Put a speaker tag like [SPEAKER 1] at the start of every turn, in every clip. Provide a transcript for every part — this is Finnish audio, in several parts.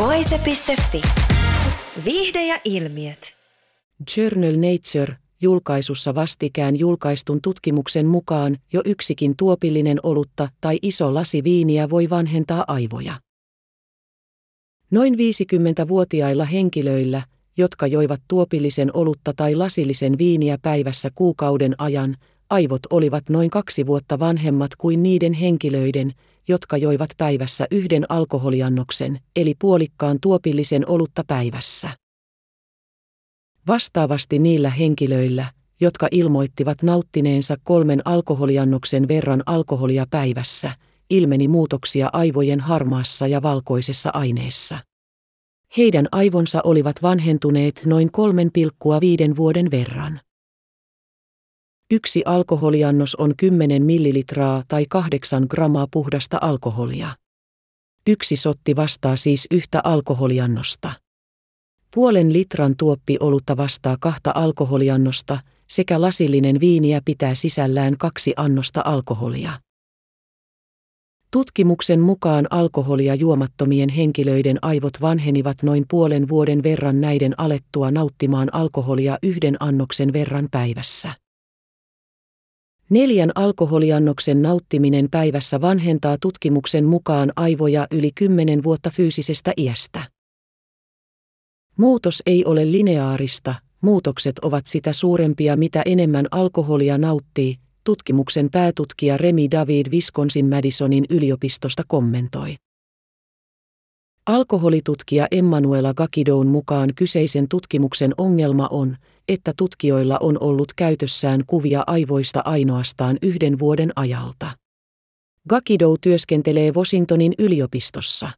[SPEAKER 1] Voise.fi. Viihde ja ilmiöt.
[SPEAKER 2] Journal Nature julkaisussa vastikään julkaistun tutkimuksen mukaan jo yksikin tuopillinen olutta tai iso lasi viiniä voi vanhentaa aivoja. Noin 50-vuotiailla henkilöillä, jotka joivat tuopillisen olutta tai lasillisen viiniä päivässä kuukauden ajan, aivot olivat noin kaksi vuotta vanhemmat kuin niiden henkilöiden, jotka joivat päivässä yhden alkoholiannoksen, eli puolikkaan tuopillisen olutta päivässä. Vastaavasti niillä henkilöillä, jotka ilmoittivat nauttineensa kolmen alkoholiannoksen verran alkoholia päivässä, ilmeni muutoksia aivojen harmaassa ja valkoisessa aineessa. Heidän aivonsa olivat vanhentuneet noin 3,5 vuoden verran. Yksi alkoholiannos on 10 millilitraa tai 8 grammaa puhdasta alkoholia. Yksi sotti vastaa siis yhtä alkoholiannosta. Puolen litran tuoppi olutta vastaa kahta alkoholiannosta, sekä lasillinen viiniä pitää sisällään kaksi annosta alkoholia. Tutkimuksen mukaan alkoholia juomattomien henkilöiden aivot vanhenivat noin puolen vuoden verran näiden alettua nauttimaan alkoholia yhden annoksen verran päivässä. Neljän alkoholiannoksen nauttiminen päivässä vanhentaa tutkimuksen mukaan aivoja yli kymmenen vuotta fyysisestä iästä. Muutos ei ole lineaarista, muutokset ovat sitä suurempia mitä enemmän alkoholia nauttii, tutkimuksen päätutkija Remi David Wisconsin Madisonin yliopistosta kommentoi. Alkoholitutkija Emmanuela Gakidoun mukaan kyseisen tutkimuksen ongelma on, että tutkijoilla on ollut käytössään kuvia aivoista ainoastaan yhden vuoden ajalta. Gakidou työskentelee Washingtonin yliopistossa.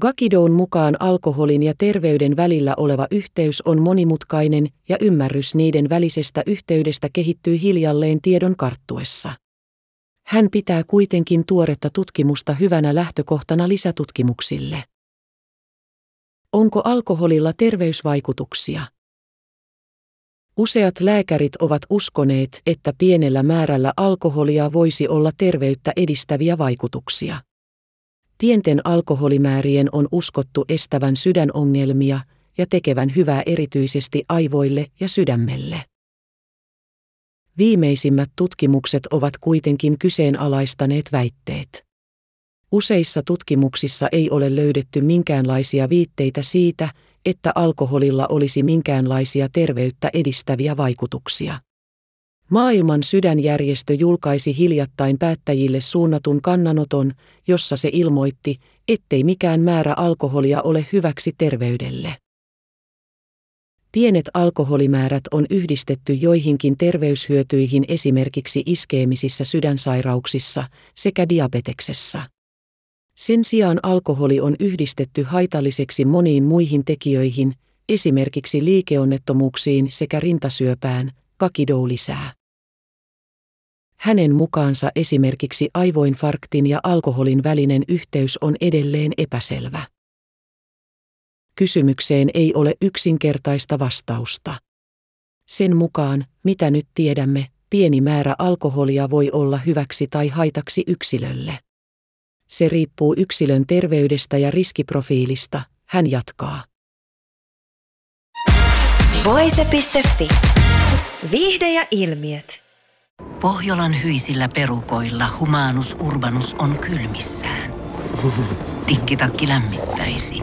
[SPEAKER 2] Gakidoun mukaan alkoholin ja terveyden välillä oleva yhteys on monimutkainen ja ymmärrys niiden välisestä yhteydestä kehittyy hiljalleen tiedon karttuessa. Hän pitää kuitenkin tuoretta tutkimusta hyvänä lähtökohtana lisätutkimuksille. Onko alkoholilla terveysvaikutuksia? Useat lääkärit ovat uskoneet, että pienellä määrällä alkoholia voisi olla terveyttä edistäviä vaikutuksia. Pienten alkoholimäärien on uskottu estävän sydänongelmia ja tekevän hyvää erityisesti aivoille ja sydämelle. Viimeisimmät tutkimukset ovat kuitenkin kyseenalaistaneet väitteet. Useissa tutkimuksissa ei ole löydetty minkäänlaisia viitteitä siitä, että alkoholilla olisi minkäänlaisia terveyttä edistäviä vaikutuksia. Maailman sydänjärjestö julkaisi hiljattain päättäjille suunnatun kannanoton, jossa se ilmoitti, ettei mikään määrä alkoholia ole hyväksi terveydelle. Pienet alkoholimäärät on yhdistetty joihinkin terveyshyötyihin esimerkiksi iskeemisissä sydänsairauksissa sekä diabeteksessa. Sen sijaan alkoholi on yhdistetty haitalliseksi moniin muihin tekijöihin, esimerkiksi liikeonnettomuuksiin sekä rintasyöpään, Kakidou lisää. Hänen mukaansa esimerkiksi aivoinfarktin ja alkoholin välinen yhteys on edelleen epäselvä. Kysymykseen ei ole yksinkertaista vastausta. Sen mukaan, mitä nyt tiedämme, pieni määrä alkoholia voi olla hyväksi tai haitaksi yksilölle. Se riippuu yksilön terveydestä ja riskiprofiilista, hän jatkaa.
[SPEAKER 1] Voise.fi. Viihde ja ilmiöt.
[SPEAKER 3] Pohjolan hyisillä perukoilla humanus urbanus on kylmissään. Tikkitakki lämmittäisi.